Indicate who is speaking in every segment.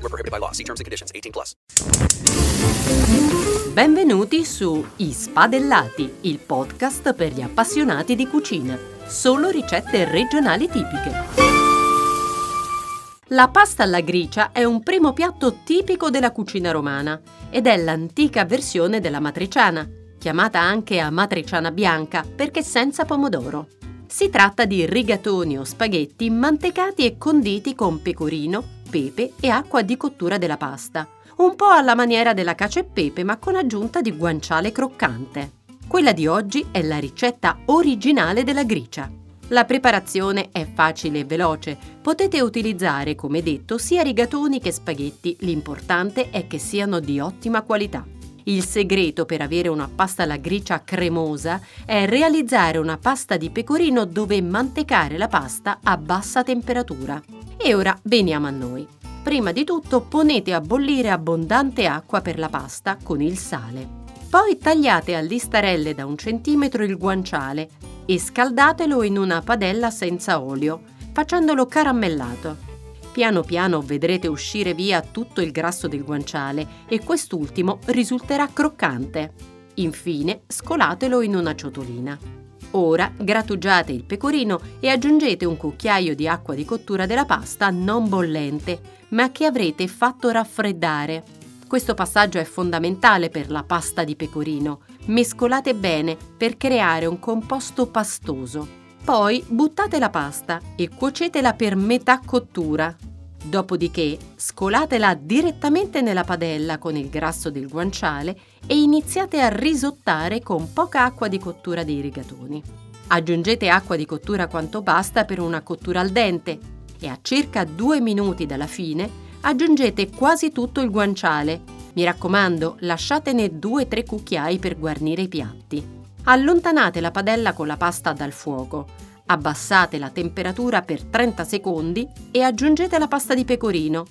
Speaker 1: Group. Void were prohibited by law. See terms and conditions. 18 plus.
Speaker 2: Benvenuti su I Spadellati, il podcast per gli appassionati di cucina. Solo ricette regionali tipiche. La pasta alla gricia è un primo piatto tipico della cucina romana ed è l'antica versione della matriciana, chiamata anche amatriciana bianca perché senza pomodoro. Si tratta di rigatoni o spaghetti mantecati e conditi con pecorino, pepe e acqua di cottura della pasta, un po' alla maniera della cacio e pepe ma con aggiunta di guanciale croccante. Quella di oggi è la ricetta originale della gricia. La preparazione è facile e veloce, potete utilizzare come detto sia rigatoni che spaghetti, l'importante è che siano di ottima qualità. Il segreto per avere una pasta alla gricia cremosa è realizzare una pasta di pecorino dove mantecare la pasta a bassa temperatura. E ora veniamo a noi. Prima di tutto ponete a bollire abbondante acqua per la pasta con il sale. Poi tagliate a listarelle da un centimetro il guanciale e scaldatelo in una padella senza olio, facendolo caramellato. Piano piano vedrete uscire via tutto il grasso del guanciale e quest'ultimo risulterà croccante. Infine scolatelo in una ciotolina. Ora grattugiate il pecorino e aggiungete un cucchiaio di acqua di cottura della pasta non bollente, ma che avrete fatto raffreddare. Questo passaggio è fondamentale per la pasta di pecorino. Mescolate bene per creare un composto pastoso. Poi buttate la pasta e cuocetela per metà cottura. Dopodiché scolatela direttamente nella padella con il grasso del guanciale e iniziate a risottare con poca acqua di cottura dei rigatoni. Aggiungete acqua di cottura quanto basta per una cottura al dente e a circa due minuti dalla fine aggiungete quasi tutto il guanciale. Mi raccomando, lasciatene 2-3 cucchiai per guarnire i piatti. Allontanate la padella con la pasta dal fuoco Abbassate la temperatura per 30 secondi e aggiungete la pasta di pecorino.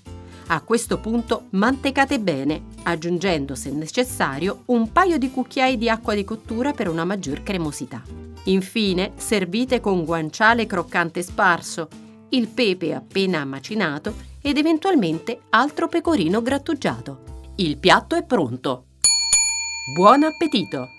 Speaker 2: A questo punto mantecate bene, aggiungendo se necessario un paio di cucchiai di acqua di cottura per una maggior cremosità. Infine servite con guanciale croccante sparso, il pepe appena macinato ed eventualmente altro pecorino grattugiato. Il piatto è pronto. Buon appetito!